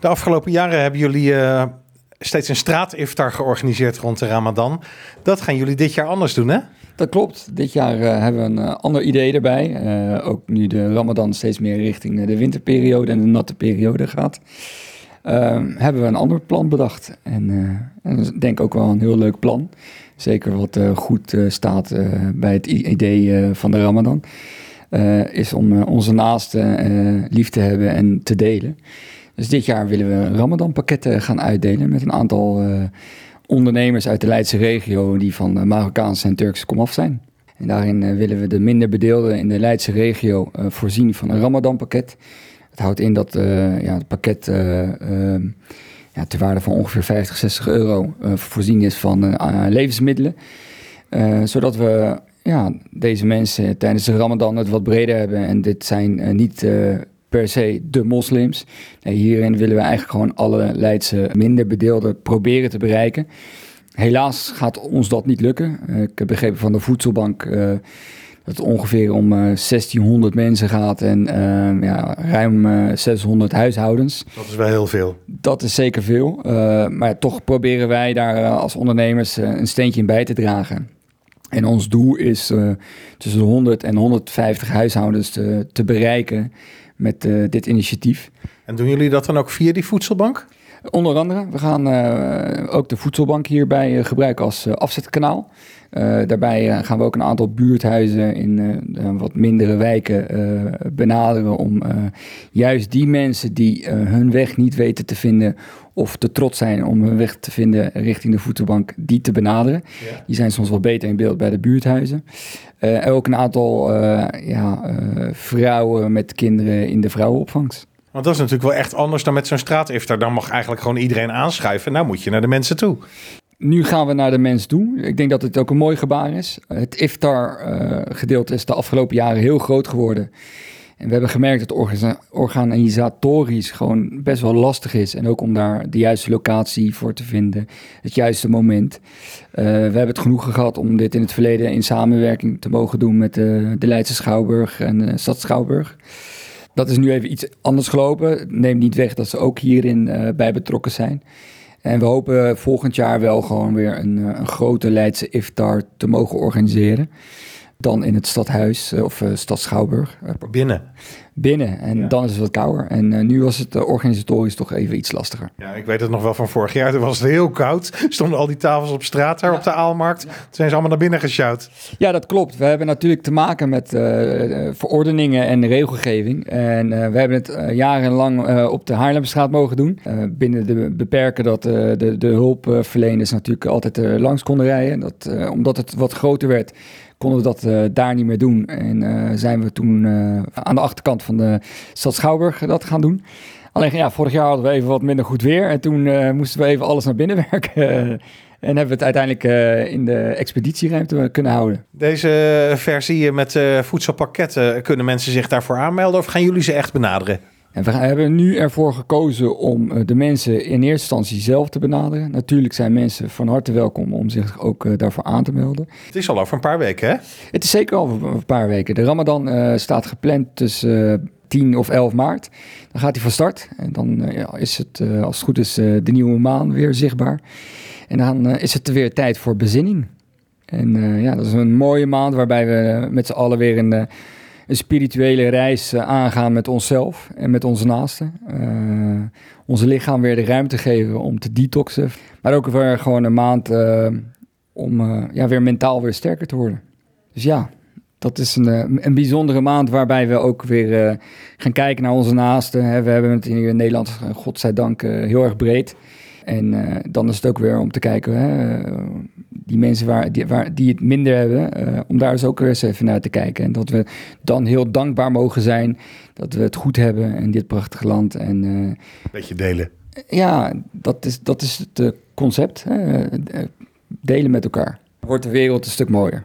De afgelopen jaren hebben jullie uh, steeds een straatiftar georganiseerd rond de Ramadan. Dat gaan jullie dit jaar anders doen, hè? Dat klopt. Dit jaar uh, hebben we een uh, ander idee erbij. Ook nu de Ramadan steeds meer richting de winterperiode en de natte periode gaat. Ehm, hebben we een ander plan bedacht. En, en is denk ik ook wel een heel leuk plan. Zeker wat goed staat bij het idee van de Ramadan. is om onze naasten lief te hebben en te delen. Dus dit jaar willen we Ramadan pakketten gaan uitdelen met een aantal ondernemers uit de Leidse regio die van uh, Marokkaanse en Turkse komaf zijn. En daarin uh, willen we de minder bedeelden in de Leidse regio voorzien van een Ramadan-pakket. Het houdt in dat ja, het pakket ehm, ja, ter waarde van ongeveer 50, 60 euro voorzien is van levensmiddelen. zodat we ja, deze mensen tijdens de Ramadan het wat breder hebben. En dit zijn niet per se de moslims. Hierin willen we eigenlijk gewoon alle Leidse minder bedeelden proberen te bereiken. Helaas gaat ons dat niet lukken. Uh, ik heb begrepen van de voedselbank uh, dat het ongeveer om uh, eh, 1600 mensen gaat en ja, ruim 600 huishoudens. Dat is wel heel veel. Dat is zeker veel. maar toch proberen wij daar als ondernemers een steentje in bij te dragen. En ons doel is tussen de 100 en 150 huishoudens te, te bereiken met uh, dit initiatief. En doen jullie dat dan ook via die voedselbank? Onder andere, we gaan uh, ook de voedselbank hierbij uh, gebruiken als afzetkanaal. daarbij gaan we ook een aantal buurthuizen in wat mindere wijken benaderen om juist die mensen die hun weg niet weten te vinden of te trots zijn om hun weg te vinden richting de voedselbank, die te benaderen. Die zijn soms wel beter in beeld bij de buurthuizen. Uh, ook een aantal ja, vrouwen met kinderen in de vrouwenopvangst. Want dat is natuurlijk wel echt anders dan met zo'n straatiftar. Dan mag eigenlijk gewoon iedereen aanschuiven. Nou moet je naar de mensen toe. Nu gaan we naar de mens toe. Ik denk dat het ook een mooi gebaar is. Het iftar-gedeelte is de afgelopen jaren heel groot geworden. En we hebben gemerkt dat organisatorisch gewoon best wel lastig is. En ook om daar de juiste locatie voor te vinden, het juiste moment. Uh, we hebben het genoegen gehad om dit in het verleden in samenwerking te mogen doen met de, de Leidse Schouwburg en de Stad Schouwburg. Dat is nu even iets anders gelopen. Neemt niet weg dat ze ook hierin uh, bij betrokken zijn. En we hopen volgend jaar wel gewoon weer een, eh, een grote Leidse iftar te mogen organiseren dan in het stadhuis eh, of uh, stad Schouwburg. Eh, binnen? Binnen. En dan is het wat kouder. En nu was het organisatorisch toch even iets lastiger. Ja, ik weet het nog wel van vorig jaar. Toen was het heel koud. Stonden al die tafels op straat daar op de Aalmarkt. Toen zijn ze allemaal naar binnen gesjouwd. Ja, dat klopt. We hebben natuurlijk te maken met verordeningen en regelgeving. En we hebben het jarenlang op de Haarlemstraat mogen doen. binnen de beperken dat de, de hulpverleners natuurlijk altijd langs konden rijden. Dat, omdat het wat groter werd konden we dat uh, daar niet meer doen. En uh, zijn we toen uh, aan de achterkant van de stad Schouwburg dat gaan doen. Alleen ja, vorig jaar hadden we even wat minder goed weer. En toen moesten we even alles naar binnen werken. en hebben we het uiteindelijk in de expeditieruimte kunnen houden. Deze versie met voedselpakketten, kunnen mensen zich daarvoor aanmelden? Of gaan jullie ze echt benaderen? En we hebben nu ervoor gekozen om eh, de mensen in eerste instantie zelf te benaderen. Natuurlijk zijn mensen van harte welkom om zich ook eh, daarvoor aan te melden. Het is al over een paar weken, hè? Het is zeker al over een paar weken. De Ramadan uh, staat gepland tussen 10 of 11 maart. Dan gaat hij van start. En dan ja, is het, als het goed is, de nieuwe maan weer zichtbaar. En dan is het weer tijd voor bezinning. En ja, dat is een mooie maand waarbij we met z'n allen weer in een spirituele reis uh, aangaan met onszelf en met onze naasten. Uh, onze lichaam weer de ruimte geven om te detoxen. Maar ook weer gewoon een maand uh, om ja, weer mentaal weer sterker te worden. Dus ja, dat is een, een bijzondere maand waarbij we ook weer gaan kijken naar onze naasten. We hebben het hier in Nederland, godzijdank, heel erg breed. En dan is het ook weer om te kijken, hè, die mensen waar, die, waar, die het minder hebben, uh, om daar eens ook eens even naar te kijken. En dat we dan heel dankbaar mogen zijn dat we het goed hebben in dit prachtige land. En, uh, Beetje delen. Ja, dat is, dat is het concept. Hè? Delen met elkaar. Wordt de wereld een stuk mooier.